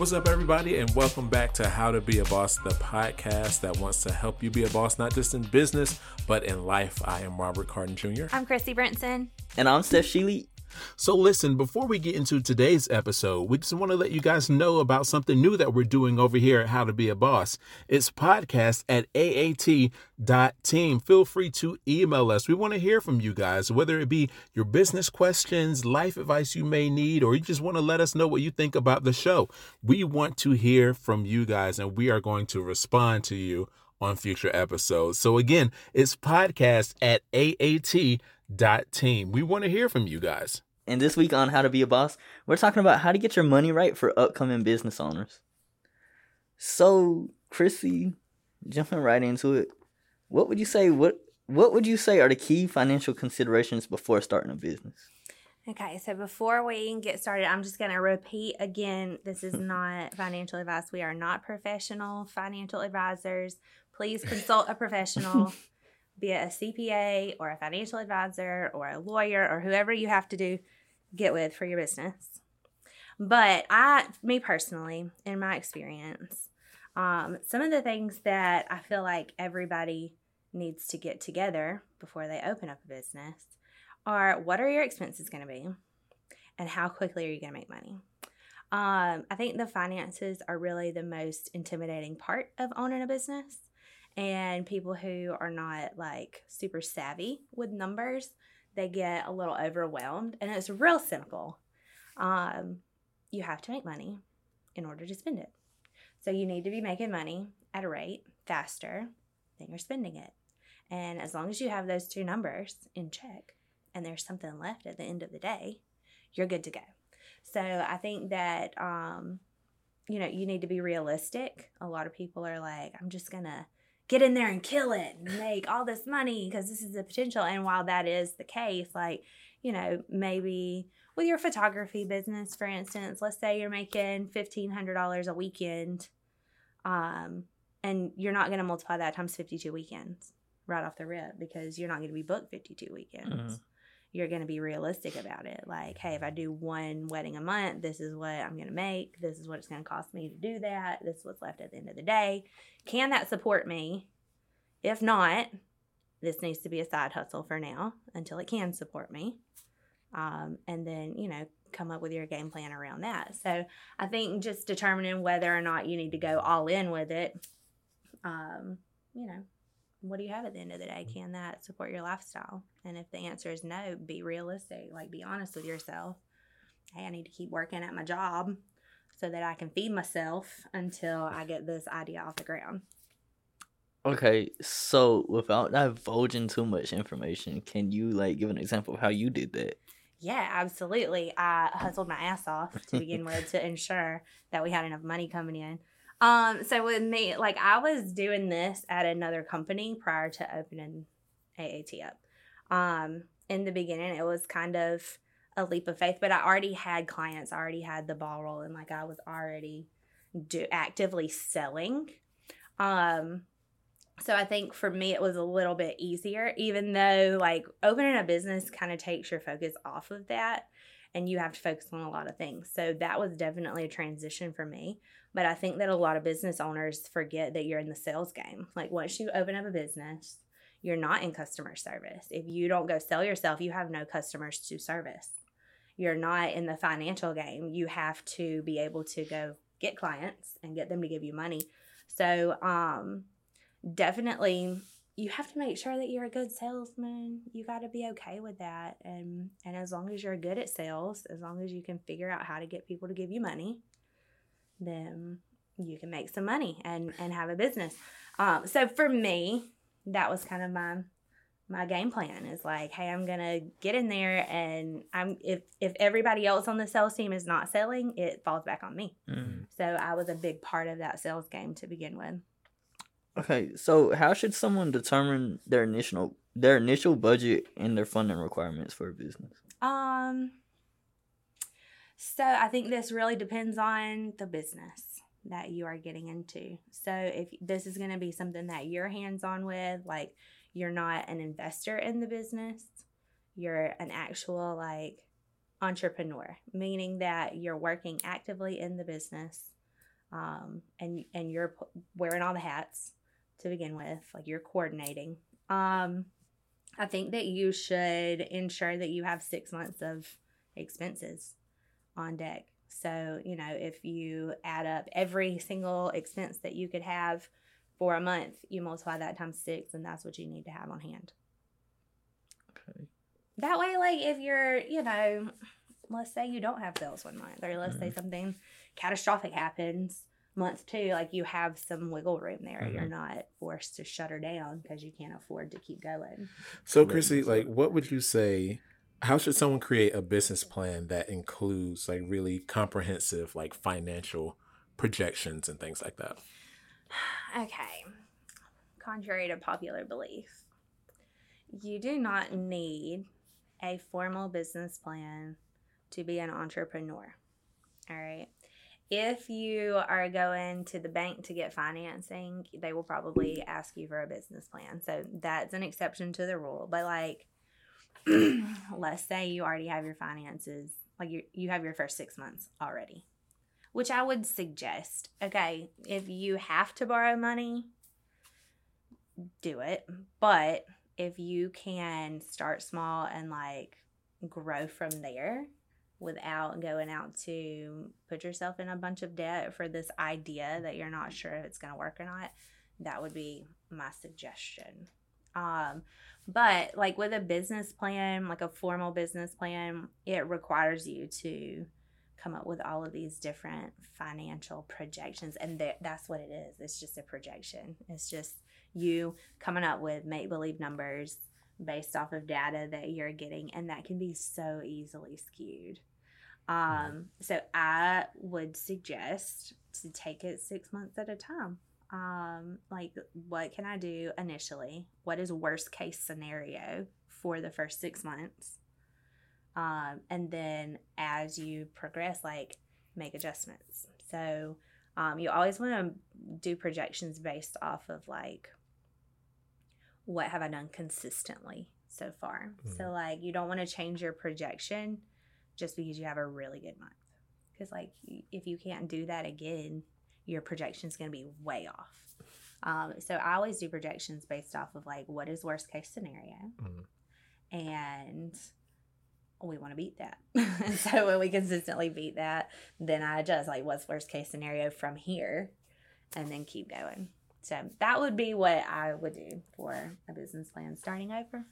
What's up, everybody, and welcome back to How to Be a Boss, the podcast that wants to help you be a boss not just in business but in life. I am Robert Carden Jr. I'm Chrissy Brinson. And I'm Steph Sheely. So, listen, before we get into today's episode, we just want to let you guys know about something new that we're doing over here at How to Be a Boss. It's podcast at aat.team. Feel free to email us. We want to hear from you guys, whether it be your business questions, life advice you may need, or you just want to let us know what you think about the show. We want to hear from you guys, and we are going to respond to you on future episodes. So, again, it's podcast at aat.team team. We want to hear from you guys. And this week on How to Be a Boss, we're talking about how to get your money right for upcoming business owners. So, Chrissy, jumping right into it, what would you say what what would you say are the key financial considerations before starting a business? Okay, so before we get started, I'm just going to repeat again this is not financial advice. We are not professional financial advisors. Please consult a professional be it a CPA or a financial advisor or a lawyer or whoever you have to do get with for your business. But I, me personally, in my experience, um, some of the things that I feel like everybody needs to get together before they open up a business are what are your expenses going to be and how quickly are you going to make money? Um, I think the finances are really the most intimidating part of owning a business and people who are not like super savvy with numbers they get a little overwhelmed and it's real simple. Um, you have to make money in order to spend it. So you need to be making money at a rate faster than you're spending it. And as long as you have those two numbers in check and there's something left at the end of the day you're good to go. So i think that um, you know you need to be realistic. A lot of people are like i'm just gonna get in there and kill it and make all this money because this is the potential. And while that is the case, like, you know, maybe with your photography business, for instance, let's say you're making $1,500 a weekend, um, and you're not going to multiply that times 52 weekends right off the rip because you're not going to be booked 52 weekends. Mm-hmm you're going to be realistic about it. Like, hey, if I do one wedding a month, this is what I'm going to make. This is what it's going to cost me to do that. This is what's left at the end of the day. Can that support me? If not, this needs to be a side hustle for now until it can support me. Um, and then, you know, come up with your game plan around that. So I think just determining whether or not you need to go all in with it, um, you know, what do you have at the end of the day? Can that support your lifestyle? And if the answer is no, be realistic. Like, be honest with yourself. Hey, I need to keep working at my job so that I can feed myself until I get this idea off the ground. Okay, so without divulging too much information, can you like give an example of how you did that? Yeah, absolutely. I hustled my ass off to begin with to ensure that we had enough money coming in. Um, so with me, like I was doing this at another company prior to opening AAT up. Um, in the beginning, it was kind of a leap of faith, but I already had clients, I already had the ball rolling, like I was already do actively selling. Um, so I think for me it was a little bit easier, even though like opening a business kind of takes your focus off of that and you have to focus on a lot of things. So that was definitely a transition for me. But I think that a lot of business owners forget that you're in the sales game. Like once you open up a business, you're not in customer service. If you don't go sell yourself, you have no customers to service. You're not in the financial game. You have to be able to go get clients and get them to give you money. So, um, definitely you have to make sure that you're a good salesman. You got to be okay with that. And and as long as you're good at sales, as long as you can figure out how to get people to give you money, then you can make some money and and have a business. Um, so for me, that was kind of my my game plan is like, hey, I'm gonna get in there, and I'm if if everybody else on the sales team is not selling, it falls back on me. Mm-hmm. So I was a big part of that sales game to begin with. Okay, so how should someone determine their initial their initial budget and their funding requirements for a business? Um so I think this really depends on the business that you are getting into. So if this is going to be something that you're hands-on with, like you're not an investor in the business, you're an actual like entrepreneur, meaning that you're working actively in the business um, and and you're wearing all the hats to begin with, like you're coordinating. Um, I think that you should ensure that you have six months of expenses on deck. So, you know, if you add up every single expense that you could have for a month, you multiply that times six, and that's what you need to have on hand. Okay. That way, like if you're, you know, let's say you don't have sales one month, or let's say Mhm. something catastrophic happens month two, like you have some wiggle room there. You're Mhm. not forced to shut her down because you can't afford to keep going. So, Right. Chrissy, like, what would you say? How should someone create a business plan that includes like really comprehensive, like financial projections and things like that? Okay. Contrary to popular belief, you do not need a formal business plan to be an entrepreneur. All right. If you are going to the bank to get financing, they will probably ask you for a business plan. So that's an exception to the rule. But like, let's say you already have your finances, like you, you have your first six months already which I would suggest. Okay, if you have to borrow money, do it. But if you can start small and like grow from there without going out to put yourself in a bunch of debt for this idea that you're not sure if it's going to work or not, that would be my suggestion. Um, but like with a business plan, like a formal business plan, it requires you to come up with all of these different financial projections and that that's what it is. It's just a projection. It's just you coming up with make believe numbers based off of data that you're getting and that can be so easily skewed. Um so i would suggest to take it six months at a time um like what can i do initially? What is worst case scenario for the first six months? Um, and then as you progress like make adjustments. So um, you always want to do projections based off of like what have i done consistently so far. So Mhm. like you don't want to change your projection just because you have a really good month. Because like if you can't do that again your projection is going to be way off um, so i always do projections based off of like what is worst case scenario Mhm. and we want to beat that. so when we consistently beat that, then I adjust like what's worst case scenario from here and then keep going. So that would be what I would do for a business plan starting over.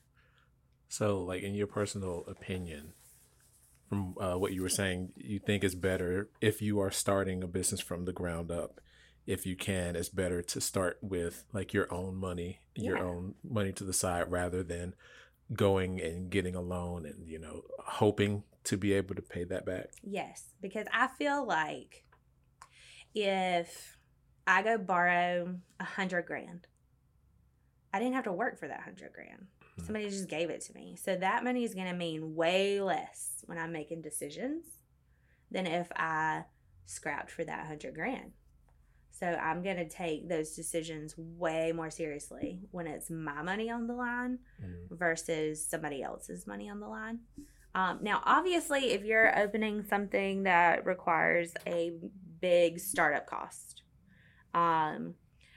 So, like, in your personal opinion, from uh, what you were saying, you think it's better if you are starting a business from the ground up. If you can, it's better to start with like your own money, your Yeah. own money to the side, rather than going and getting a loan and you know hoping to be able to pay that back. Yes, because I feel like if I go borrow a hundred grand, I didn't have to work for that hundred grand. Mhm. Somebody just gave it to me. So that money is going to mean way less when I'm making decisions than if I scrapped for that hundred grand. So I'm going to take those decisions way more seriously when it's my money on the line Mm. versus somebody else's money on the line. Um, now, obviously, if you're opening something that requires a big startup cost, um,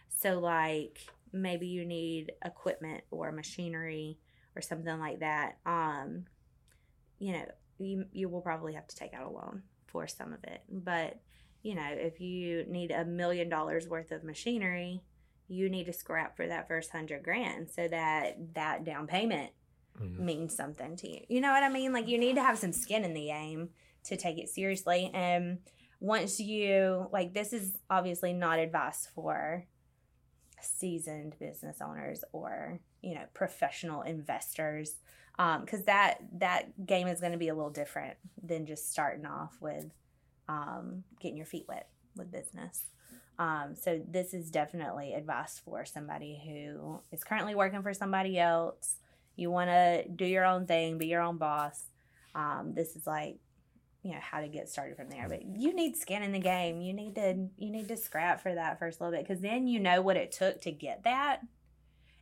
so like maybe you need equipment or machinery or something like that, um, you know, you, you will probably have to take out a loan for some of it. But, you know, if you need a million dollars worth of machinery, you need to scrap for that first hundred grand so that that down payment Mm. means something to you. You know what I mean? Like you need to have some skin in the game to take it seriously. And once you like this is obviously not advice for seasoned business owners or, you know, professional investors. Um, cause that that game is gonna be a little different than just starting off with um getting your feet wet with business. Um, so this is definitely advice for somebody who is currently working for somebody else you want to do your own thing, be your own boss. Um, this is like, you know, how to get started from there. But you need skin in the game. You need to you need to scrap for that first little bit because then you know what it took to get that,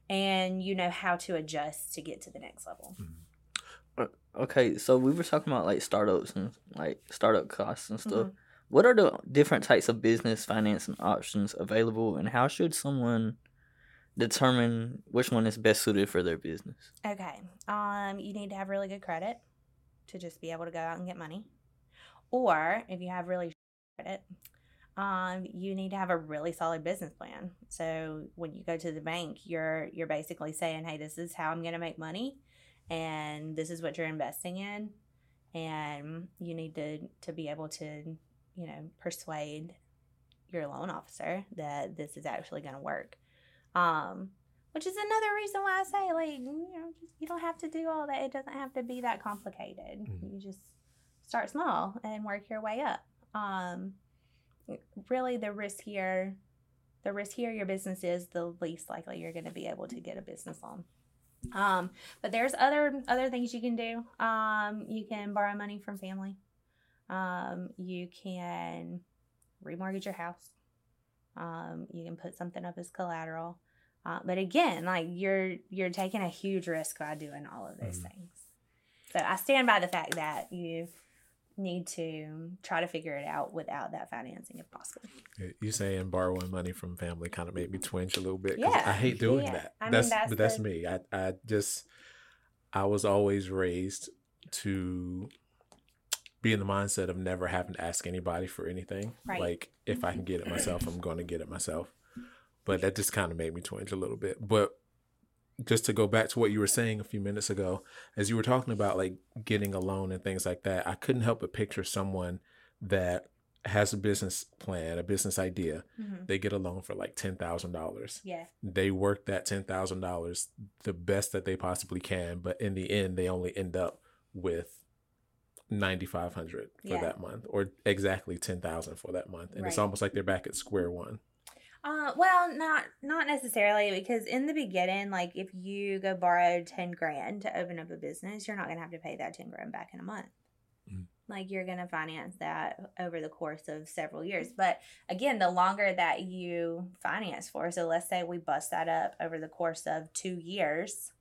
and you know how to adjust to get to the next level. Mm-hmm. Uh, okay, so we were talking about like startups and like startup costs and stuff. Mm-hmm. What are the different types of business financing options available, and how should someone determine which one is best suited for their business? Okay. Um, you need to have really good credit to just be able to go out and get money. Or if you have really credit, um, you need to have a really solid business plan. So when you go to the bank, you're you're basically saying, "Hey, this is how I'm going to make money, and this is what you're investing in, and you need to to be able to, you know, persuade your loan officer that this is actually going to work." Um, which is another reason why I say, like, you know, you don't have to do all that. It doesn't have to be that complicated. Mhm. You just start small and work your way up. Um, really, the riskier, the riskier your business is, the least likely you're going to be able to get a business loan. Um, but there's other other things you can do. Um, you can borrow money from family. Um, you can remortgage your house. Um, you can put something up as collateral. Uh, but again, like you're you're taking a huge risk by doing all of those Mhm. things. So I stand by the fact that you need to try to figure it out without that financing if possible. You saying borrowing money from family kind of made me twinge a little bit. Yeah, I hate doing yeah. that. I mean, that's that's but that's the- me. I I just I was always raised to be in the mindset of never having to ask anybody for anything. Right. Like if I can get it myself, I'm going to get it myself. But that just kind of made me twinge a little bit. But just to go back to what you were saying a few minutes ago, as you were talking about like getting a loan and things like that, I couldn't help but picture someone that has a business plan, a business idea. Mm-hmm. They get a loan for like ten thousand dollars. Yeah, They work that ten thousand dollars the best that they possibly can, but in the end, they only end up with ninety five hundred for Yeah. that month, or exactly ten thousand for that month, and it's almost like they're back at square one. Uh, well, not not necessarily because in the beginning, like if you go borrow ten grand to open up a business, you're not gonna have to pay that ten grand back in a month. Mm. Like you're gonna finance that over the course of several years. But again, the longer that you finance for, so let's say we bust that up over the course of two years,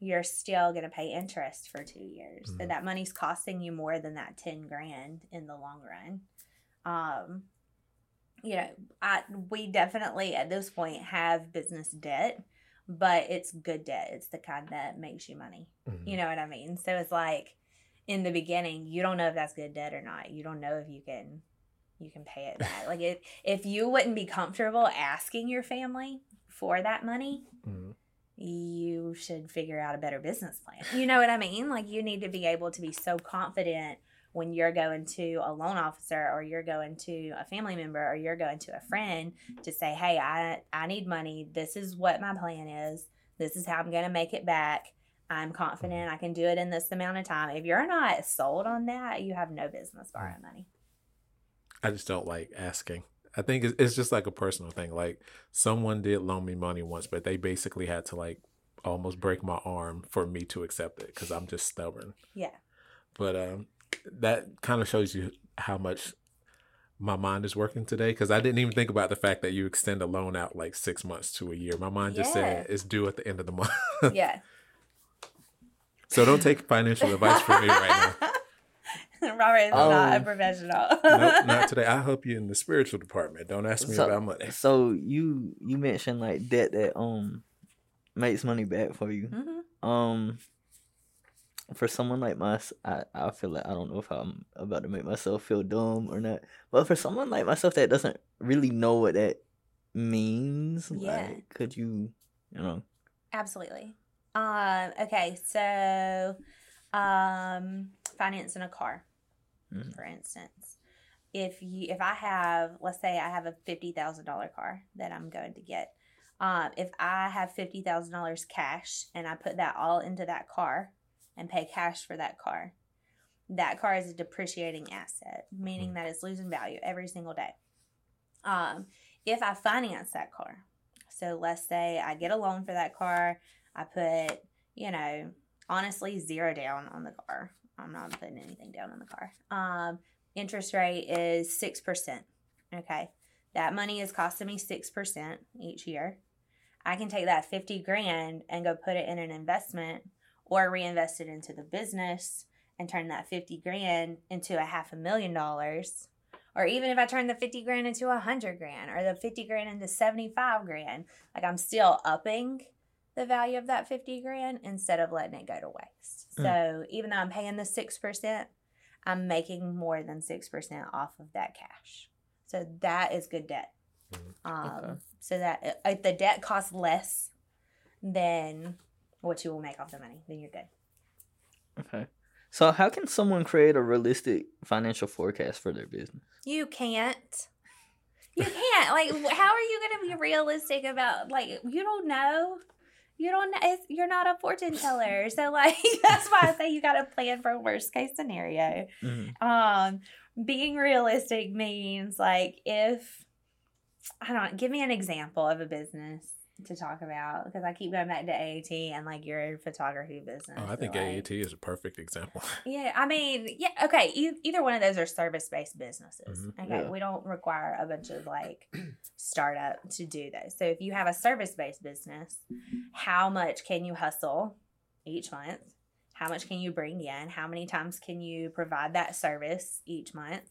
you're still gonna pay interest for two years. So Mhm. that money's costing you more than that ten grand in the long run. Um, you know, I we definitely at this point have business debt, but it's good debt. It's the kind that makes you money. Mhm. You know what I mean? So it's like in the beginning, you don't know if that's good debt or not. You don't know if you can you can pay it back. like if if you wouldn't be comfortable asking your family for that money, Mhm. you should figure out a better business plan. You know what I mean? Like you need to be able to be so confident when you're going to a loan officer or you're going to a family member or you're going to a friend to say, "Hey, I I need money. This is what my plan is. This is how I'm going to make it back. I'm confident I can do it in this amount of time." If you're not sold on that, you have no business borrowing money. I just don't like asking. I think it's, it's just like a personal thing. Like someone did loan me money once, but they basically had to like almost break my arm for me to accept it because I'm just stubborn. Yeah. But um, that kind of shows you how much my mind is working today because I didn't even think about the fact that you extend a loan out like six months to a year. My mind just said it's due at the end of the month. Yeah. so don't take financial advice from me right now. Robert is not a Um, professional. Nope, not today. I help you in the spiritual department. Don't ask me So- about money. So you you mentioned like debt that um makes money back for you. hmm Um, for someone like myself, I, I feel like I don't know if I'm about to make myself feel dumb or not. But for someone like myself that doesn't really know what that means, Yeah. like, could you, you know, Absolutely. Um, okay, so um financing a car, Mhm. for instance. If you if I have let's say I have a fifty thousand dollar car that I'm going to get. Um, if I have fifty thousand dollars cash and I put that all into that car and pay cash for that car, that car is a depreciating asset, meaning that it's losing value every single day. Um, if I finance that car, so let's say I get a loan for that car, I put, you know, honestly zero down on the car. I'm not putting anything down on the car. Um, interest rate is six percent. Okay, that money is costing me six percent each year. I can take that fifty grand and go put it in an investment or reinvest it into the business and turn that fifty grand into a half a million dollars. Or even if I turn the 50 grand into a 100 grand or the 50 grand into 75 grand, like I'm still upping the value of that 50 grand instead of letting it go to waste. Mm. So even though I'm paying the 6%, I'm making more than 6% off of that cash. So that is good debt. Mhm. Um, Okay. So that if the debt costs less than what you will make off the money, then you're good. Okay. So how can someone create a realistic financial forecast for their business? You can't. You can't. Like, how are you going to be realistic about, like, you don't know? You don't know. It's, you're not a fortune teller. So, like, that's why I say you got to plan for worst case scenario. Um, being realistic means, like, if, I don't give me an example of a business to talk about because I keep going back to AAT and, like, your photography business. Oh, I think like- AAT is a perfect example. Yeah, I mean, yeah, okay. E- either one of those are service based businesses. Mhm. Okay, Yeah. we don't require a bunch of like startup to do those. So if you have a service based business, how much can you hustle each month? How much can you bring in? How many times can you provide that service each month?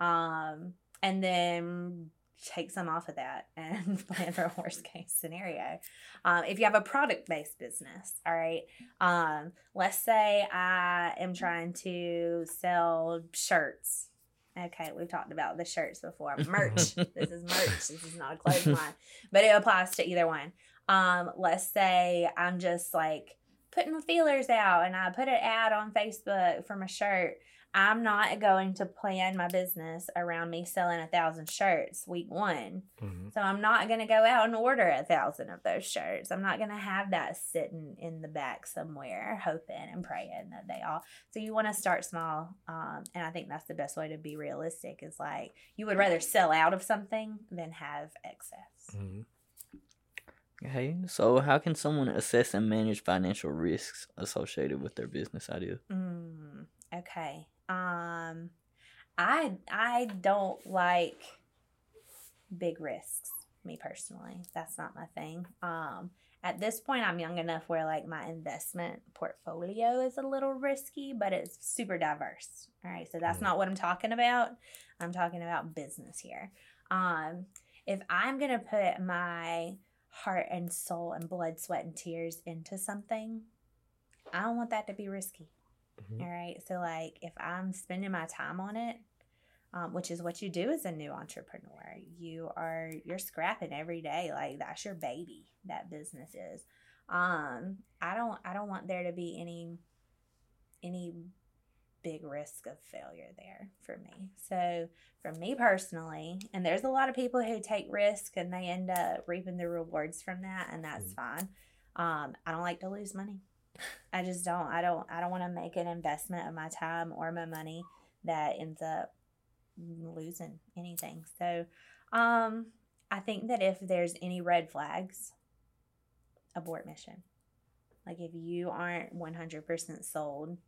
Um, and then take some off of that and plan for a worst case scenario. Um, if you have a product based business, all right. Um, let's say I am trying to sell shirts. Okay, we've talked about the shirts before. Merch. this is merch. This is not a clothing line, but it applies to either one. Um, let's say I'm just like putting feelers out and I put an ad on Facebook for my shirt. I'm not going to plan my business around me selling a thousand shirts week one. Mhm. So I'm not gonna go out and order a thousand of those shirts. I'm not gonna have that sitting in the back somewhere, hoping and praying that they all. So you want to start small, um, and I think that's the best way to be realistic. Is like you would rather sell out of something than have excess. Mhm. Okay. So how can someone assess and manage financial risks associated with their business idea? Mm, okay. Um, I I don't like big risks. Me personally, that's not my thing. Um, at this point, I'm young enough where like my investment portfolio is a little risky, but it's super diverse. All right, so that's Mm. not what I'm talking about. I'm talking about business here. Um, if I'm gonna put my heart and soul and blood, sweat, and tears into something, I don't want that to be risky. Mhm. All right. So, like, if I'm spending my time on it, um, which is what you do as a new entrepreneur, you are you're scrapping every day. Like that's your baby. That business is. Um, I don't I don't want there to be any any big risk of failure there for me. So for me personally, and there's a lot of people who take risk and they end up reaping the rewards from that, and that's Mm. fine. Um, I don't like to lose money. I just don't. I don't. I don't want to make an investment of my time or my money that ends up losing anything. So, um, I think that if there's any red flags, abort mission. Like if you aren't 100% sold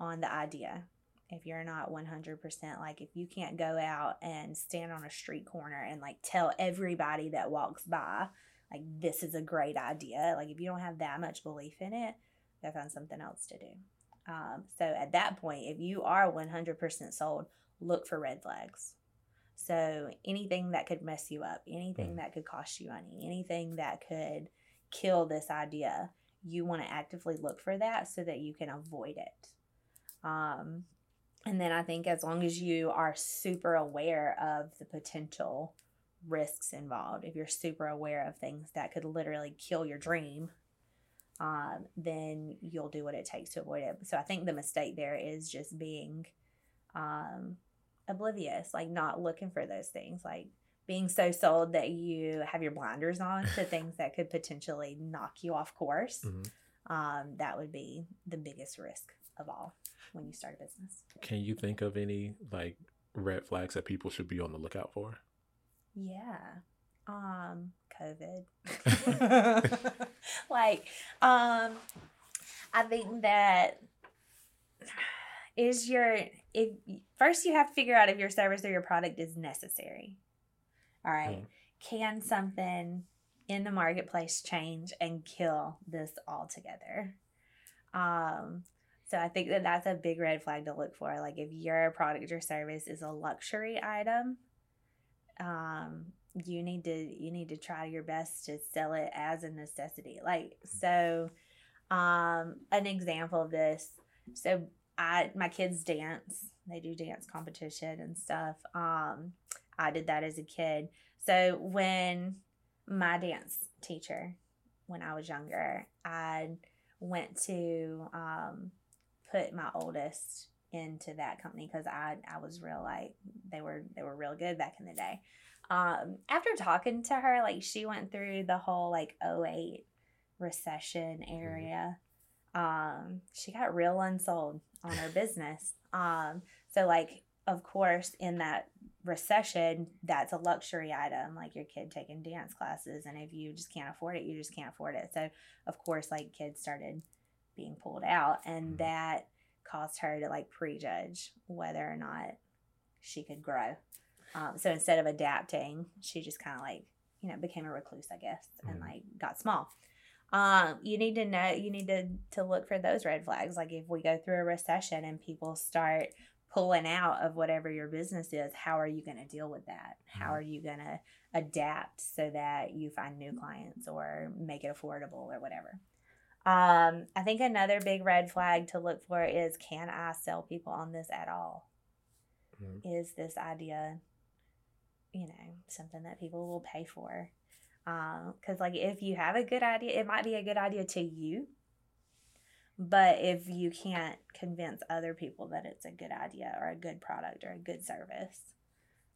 on the idea, if you're not 100% like if you can't go out and stand on a street corner and like tell everybody that walks by like this is a great idea. Like if you don't have that much belief in it go find something else to do. Um, so at that point if you are 100% sold look for red flags. So anything that could mess you up anything Mm. that could cost you money anything that could kill this idea you want to actively look for that so that you can avoid it. Um, and then I think as long as you are super aware of the potential risks involved, if you're super aware of things that could literally kill your dream, um, then you'll do what it takes to avoid it. So I think the mistake there is just being um, oblivious, like not looking for those things, like being so sold that you have your blinders on to things that could potentially knock you off course. Mhm. Um, that would be the biggest risk of all when you start a business. Can you think of any like red flags that people should be on the lookout for? Yeah. Um, COVID. like, um, I think that is your if first you have to figure out if your service or your product is necessary. All right. Mhm. Can something in the marketplace change and kill this altogether? Um, so I think that that's a big red flag to look for. Like if your product or service is a luxury item, um, you need to you need to try your best to sell it as a necessity. Like so, um, an example of this. So I my kids dance. They do dance competition and stuff. Um, I did that as a kid. So when my dance teacher, when I was younger, I went to um, put my oldest into that company because I I was real like they were they were real good back in the day. Um, after talking to her, like she went through the whole like 08 recession area. Um, she got real unsold on her business. Um, so like of course in that recession that's a luxury item like your kid taking dance classes and if you just can't afford it you just can't afford it so of course like kids started being pulled out and Mhm. that caused her to like prejudge whether or not she could grow. Um, so instead of adapting she just kind of like you know became a recluse i guess and Mhm. like got small. Um, you need to know you need to to look for those red flags. Like if we go through a recession and people start pulling out of whatever your business is how are you going to deal with that? How Mhm. are you going to adapt so that you find new clients or make it affordable or whatever um, i think another big red flag to look for is can i sell people on this at all? Mhm. is this idea you know something that people will pay for? Because like if you have a good idea it might be a good idea to you but if you can't convince other people that it's a good idea or a good product or a good service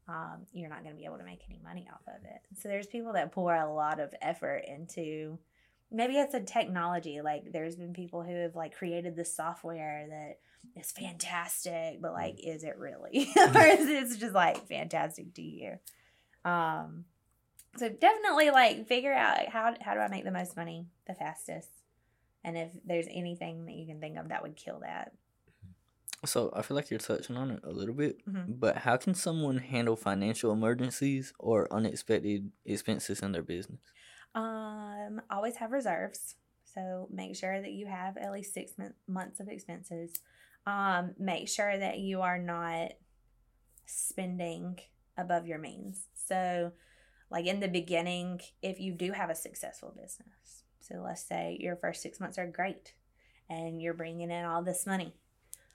um, you're not going to be able to make any money off of it. So there's people that pour a lot of effort into maybe it's a technology like there's been people who have like created this software that is fantastic but like is it really? Or is it just like fantastic to you? Um so definitely like figure out how how do i make the most money the fastest? And if there's anything that you can think of that would kill that. So I feel like you're touching on it a little bit, Mhm. but how can someone handle financial emergencies or unexpected expenses in their business? Um, always have reserves. So make sure that you have at least six mon- months of expenses. Um, make sure that you are not spending above your means. So, like in the beginning, if you do have a successful business, so let's say your first six months are great and you're bringing in all this money,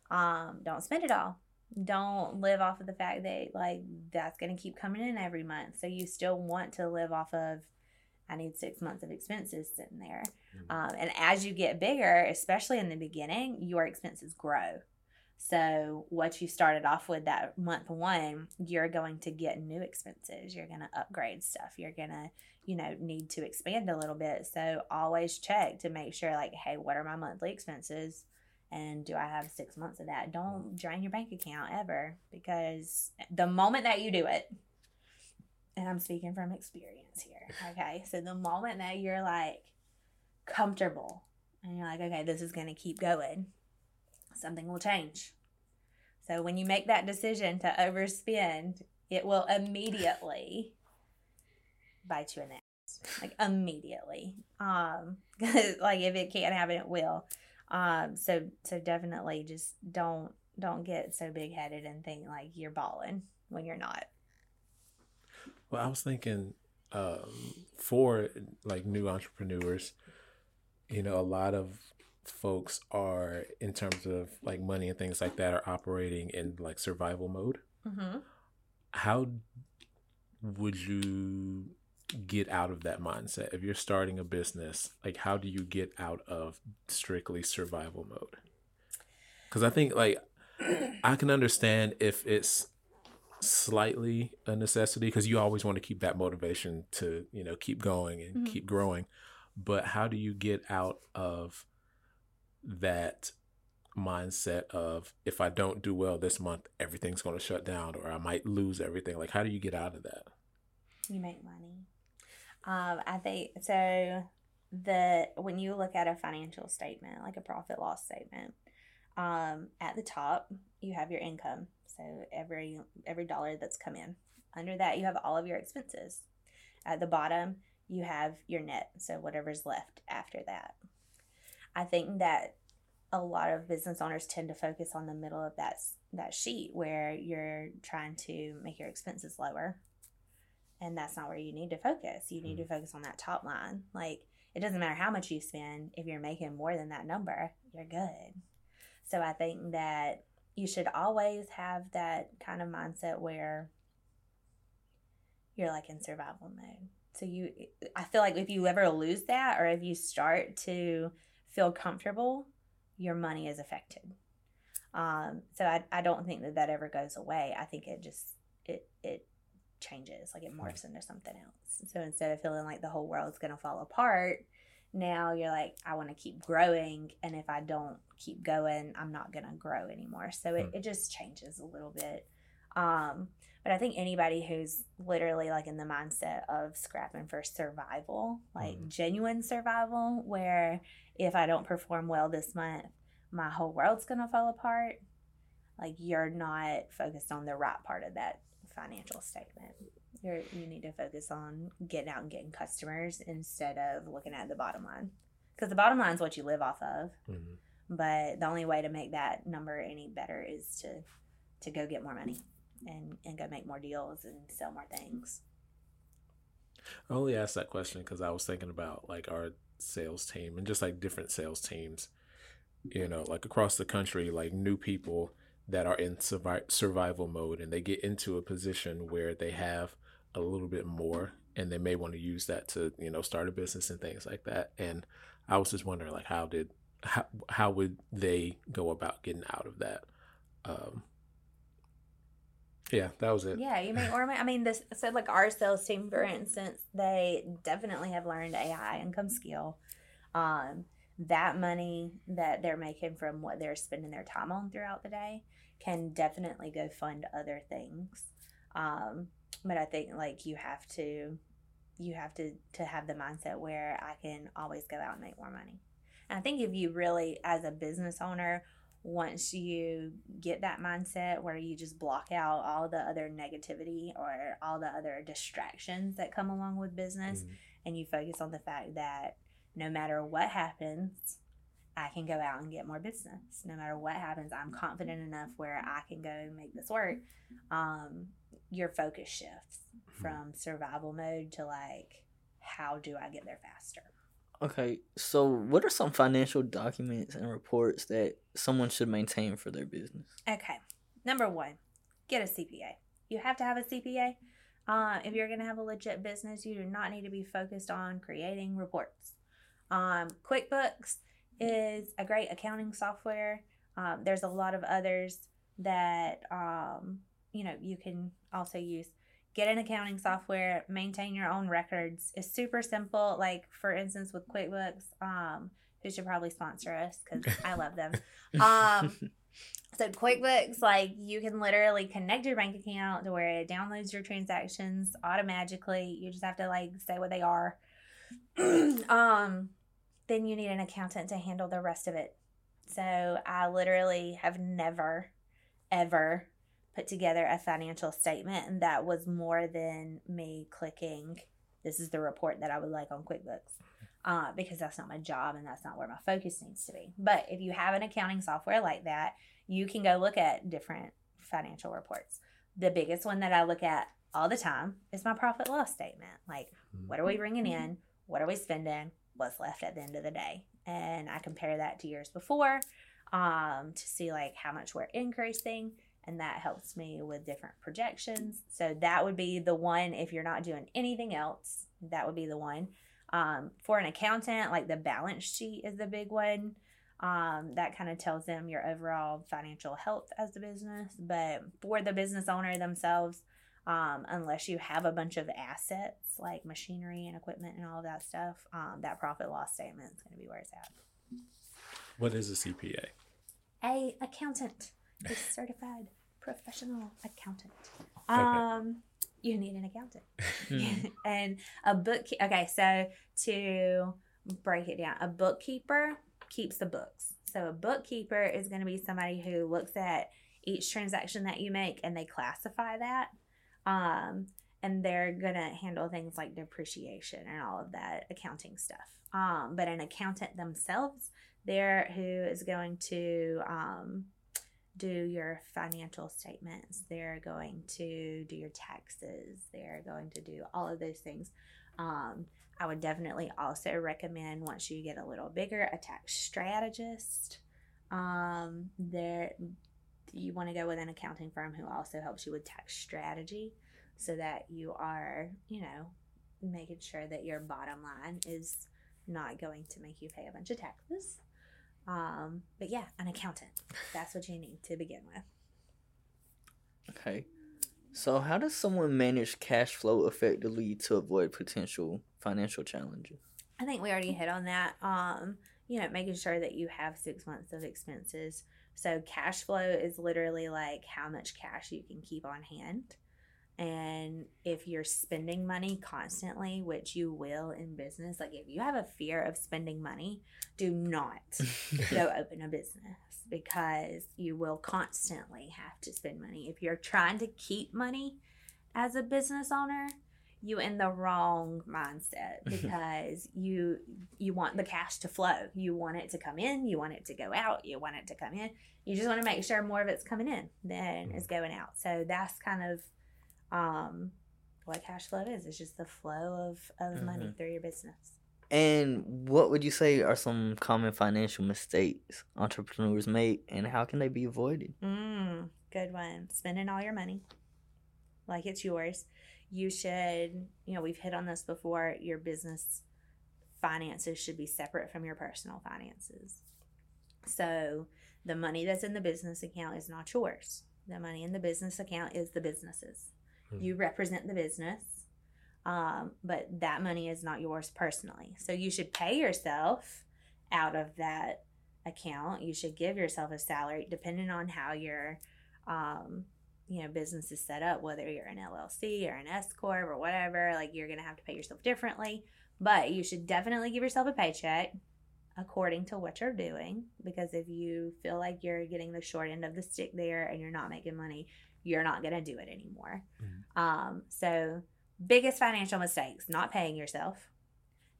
um, don't spend it all. Don't live off of the fact that like that's going to keep coming in every month. So you still want to live off of I need six months of expenses sitting there. Mhm. Um, and as you get bigger, especially in the beginning, your expenses grow. So what you started off with that month one, you're going to get new expenses. You're going to upgrade stuff. You're going to, you know, need to expand a little bit. So always check to make sure like, hey, what are my monthly expenses? And do I have six months of that? Don't drain your bank account ever because the moment that you do it, and I'm speaking from experience here. Okay. So the moment that you're like comfortable and you're like, okay, this is going to keep going, something will change. So when you make that decision to overspend, it will immediately bite you in the ass. Like immediately. Um, like if it can't happen, it will. Um, so so definitely just don't don't get so big headed and think like you're balling when you're not. Well, I was thinking um, for like new entrepreneurs, you know, a lot of folks are in terms of like money and things like that are operating in like survival mode. Mm-hmm. How would you get out of that mindset if you're starting a business? Like, how do you get out of strictly survival mode? Because I think like I can understand if it's slightly a necessity because you always want to keep that motivation to you know keep going and Mhm. keep growing but how do you get out of that mindset of if i don't do well this month everything's going to shut down or i might lose everything like how do you get out of that you make money. Um, I think so. The when you look at a financial statement, like a profit loss statement, um, at the top you have your income. So every every dollar that's come in. Under that you have all of your expenses. At the bottom you have your net. So whatever's left after that. I think that a lot of business owners tend to focus on the middle of that that sheet where you're trying to make your expenses lower and that's not where you need to focus you need to focus on that top line like it doesn't matter how much you spend if you're making more than that number you're good so i think that you should always have that kind of mindset where you're like in survival mode. So you i feel like if you ever lose that or if you start to feel comfortable your money is affected. Um, so I, I don't think that that ever goes away. I think it just it it changes like it morphs into something else. So instead of feeling like the whole world's going to fall apart now you're like i want to keep growing and if i don't keep going i'm not going to grow anymore so it, Hmm. it just changes a little bit um, but i think anybody who's literally like in the mindset of scrapping for survival like Mhm. genuine survival where if i don't perform well this month my whole world's going to fall apart like you're not focused on the right part of that financial statement you're, you need to focus on getting out and getting customers instead of looking at the bottom line. Because the bottom line is what you live off of. Mhm. but the only way to make that number any better is to to go get more money and and go make more deals and sell more things. I only asked that question because I was thinking about like our sales team and just like different sales teams, you know, like across the country, like new people that are in survi- survival mode and they get into a position where they have a little bit more and they may want to use that to, you know, start a business and things like that. And I was just wondering like how did how how would they go about getting out of that? Um yeah, that was it. yeah you make or money i mean this so like our sales team for instance they definitely have learned ai income skill um that money that they're making from what they're spending their time on throughout the day can definitely go fund other things um but i think like you have to you have to to have the mindset where i can always go out and make more money and i think if you really as a business owner once you get that mindset where you just block out all the other negativity or all the other distractions that come along with business Mhm. and you focus on the fact that no matter what happens I can go out and get more business. No matter what happens, I'm confident enough where I can go make this work. Um, your focus shifts from survival mode to like, how do I get there faster? Okay, so what are some financial documents and reports that someone should maintain for their business? Okay, number one, get a CPA. You have to have a CPA. Uh, if you're going to have a legit business, you do not need to be focused on creating reports. Um, QuickBooks is a great accounting software. Um, there's a lot of others that um, you know you can also use. Get an accounting software, maintain your own records. It's super simple. Like for instance, with QuickBooks, um, who should probably sponsor us because I love them. Um, so QuickBooks, like you can literally connect your bank account to where it downloads your transactions automatically. You just have to like say what they are. um, then you need an accountant to handle the rest of it. So I literally have never, ever put together a financial statement, and that was more than me clicking. This is the report that I would like on QuickBooks uh, because that's not my job and that's not where my focus needs to be. But if you have an accounting software like that, you can go look at different financial reports. The biggest one that I look at all the time is my profit loss statement. Like, what are we bringing in? What are we spending? What's left at the end of the day? And I compare that to years before um, to see like how much we're increasing. And that helps me with different projections. So that would be the one if you're not doing anything else. That would be the one. Um, for an accountant, like the balance sheet is the big one. Um, that kind of tells them your overall financial health as a business. But for the business owner themselves, um, unless you have a bunch of assets like machinery and equipment and all of that stuff, um, that profit loss statement is going to be where it's at. What is a CPA? A accountant, a certified professional accountant. Okay. Um, you need an accountant. Hmm. and a book okay so to break it down a bookkeeper keeps the books so a bookkeeper is going to be somebody who looks at each transaction that you make and they classify that um, and they're going to handle things like depreciation and all of that accounting stuff Um, but an accountant themselves, they're who is going to um, do your financial statements. They're going to do your taxes. They're going to do all of those things. Um, I would definitely also recommend once you get a little bigger, a tax strategist. Um, there, you want to go with an accounting firm who also helps you with tax strategy, so that you are, you know, making sure that your bottom line is not going to make you pay a bunch of taxes. Um, but yeah, an accountant. That's what you need to begin with. Okay. So, how does someone manage cash flow effectively to avoid potential financial challenges? I think we already hit on that. Um, you know, making sure that you have six months of expenses. So cash flow is literally like how much cash you can keep on hand. And if you're spending money constantly, which you will in business, like if you have a fear of spending money, do not go open a business because you will constantly have to spend money. If you're trying to keep money as a business owner, you in the wrong mindset because you you want the cash to flow. You want it to come in, you want it to go out, you want it to come in. You just want to make sure more of it's coming in than mm-hmm. is going out. So that's kind of um what cash flow is. It's just the flow of, of money Mhm. through your business. And what would you say are some common financial mistakes entrepreneurs make, and how can they be avoided? Mm, good one. Spending all your money like it's yours. You should, you know, we've hit on this before. Your business finances should be separate from your personal finances. So the money that's in the business account is not yours. The money in the business account is the business's. Hmm. You represent the business, um, but that money is not yours personally. So you should pay yourself out of that account. You should give yourself a salary depending on how your um, you know business is set up, whether you're an LLC or an S corp or whatever. Like you're gonna have to pay yourself differently, but you should definitely give yourself a paycheck according to what you're doing because if you feel like you're getting the short end of the stick there and you're not making money you're not going to do it anymore. Um, so biggest financial mistakes not paying yourself.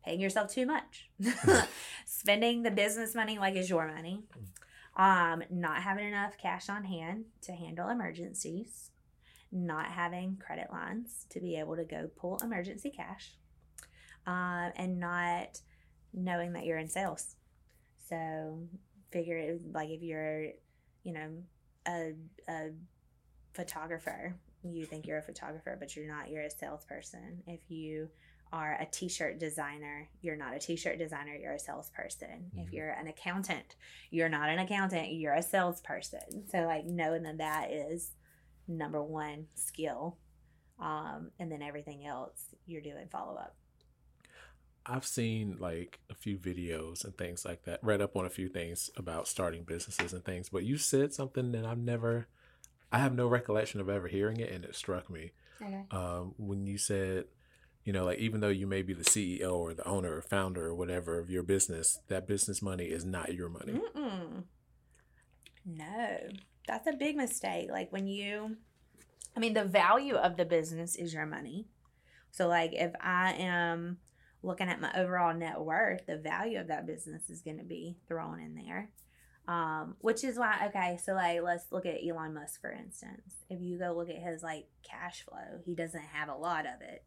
Paying yourself too much. Spending the business money like it's your money. Um, not having enough cash on hand to handle emergencies. Not having credit lines to be able to go pull emergency cash. Um, and not knowing that you're in sales. So figure it like if you're, you know, a, a photographer, you think you're a photographer, but you're not, you're a salesperson. If you are a t-shirt designer, you're not a t-shirt designer, you're a salesperson. If Mhm. you're an accountant, you're not an accountant, you're a salesperson. So like knowing that that is number one skill. Um, and then everything else you're doing follow up. I've seen like a few videos and things like that, read up on a few things about starting businesses and things, but you said something that I've never, I have no recollection of ever hearing it, and it struck me. Okay. Um, when you said, you know, like even though you may be the CEO or the owner or founder or whatever of your business, that business money is not your money. Mm-mm. No, that's a big mistake. Like when you, I mean, the value of the business is your money. So, like, if I am looking at my overall net worth, the value of that business is going to be thrown in there. Um, which is why, okay, so like, let's look at Elon Musk, for instance. If you go look at his like cash flow, he doesn't have a lot of it.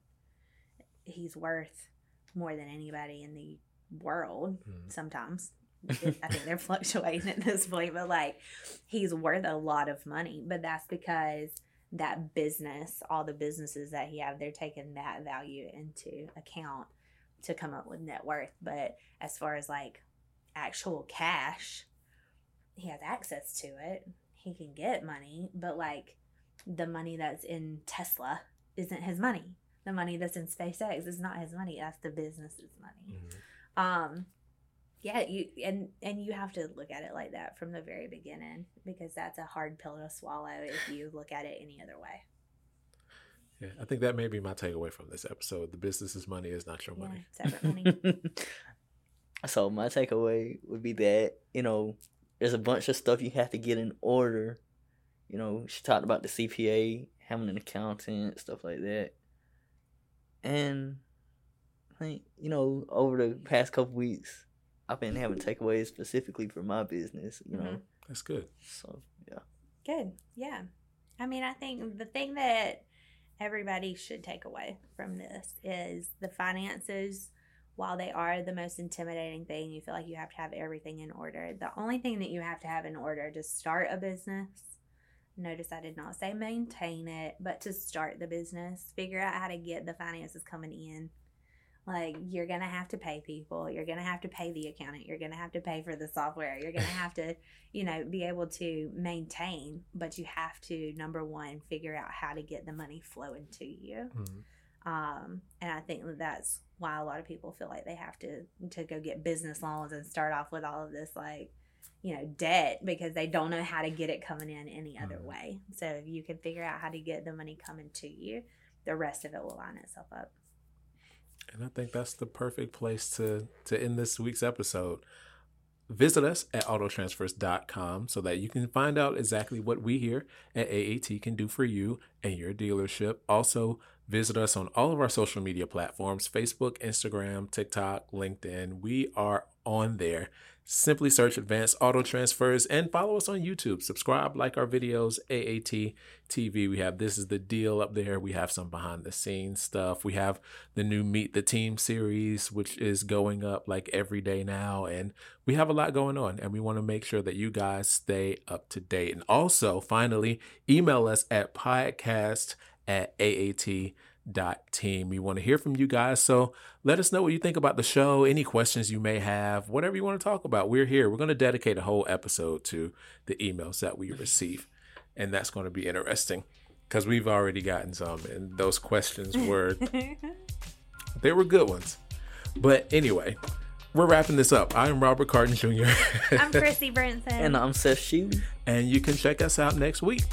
He's worth more than anybody in the world Mhm. sometimes. I think they're fluctuating at this point, but like he's worth a lot of money. But that's because that business, all the businesses that he have, they're taking that value into account to come up with net worth. But as far as like actual cash, he has access to it. He can get money, but like the money that's in Tesla isn't his money. The money that's in SpaceX is not his money. That's the business's money Mhm. um yeah you and and you have to look at it like that from the very beginning because that's a hard pill to swallow if you look at it any other way Yeah, I think that may be my takeaway from this episode. The business's money is not your yeah money. separate money so my takeaway would be that you know there's a bunch of stuff you have to get in order. You know, she talked about the CPA, having an accountant, stuff like that, and Like, you know, over the past couple weeks, I've been having takeaways specifically for my business, you know. Mhm. That's good. So, yeah. Good. Yeah. I mean, I think the thing that everybody should take away from this is the finances. While they are the most intimidating thing, you feel like you have to have everything in order. The only thing that you have to have in order to start a business, notice I did not say maintain it, but to start the business, figure out how to get the finances coming in. Like, you're going to have to pay people. You're going to have to pay the accountant. You're going to have to pay for the software. You're going to have to you know, be able to maintain, but you have to number one figure out how to get the money flowing to you. Mhm. Um, and I think that that's why a lot of people feel like they have to to go get business loans and start off with all of this like you know debt because they don't know how to get it coming in any other Mhm. way. So if you can figure out how to get the money coming to you, the rest of it will line itself up. And I think that's the perfect place to to end this week's episode. Visit us at autotransfers.com so that you can find out exactly what we here at AAT can do for you and your dealership. Also, visit us on all of our social media platforms Facebook, Instagram, TikTok, LinkedIn. We are on there. Simply search Advanced Auto Transfers and follow us on YouTube. Subscribe, like our videos, AAT TV. We have This is the Deal up there. We have some behind the scenes stuff. We have the new Meet the Team series, which is going up like every day now. And we have a lot going on, and we want to make sure that you guys stay up to date. And also, finally, email us at podcast at AAT dot team. We want to hear from you guys so let us know what you think about the show any questions you may have whatever you want to talk about. We're here. We're going to dedicate a whole episode to the emails that we receive and that's going to be interesting because we've already gotten some and those questions were they were good ones. But anyway we're wrapping this up. I'm robert carton jr I'm Chrissy Brinson. And I'm Seth Shue. and you can check us out next week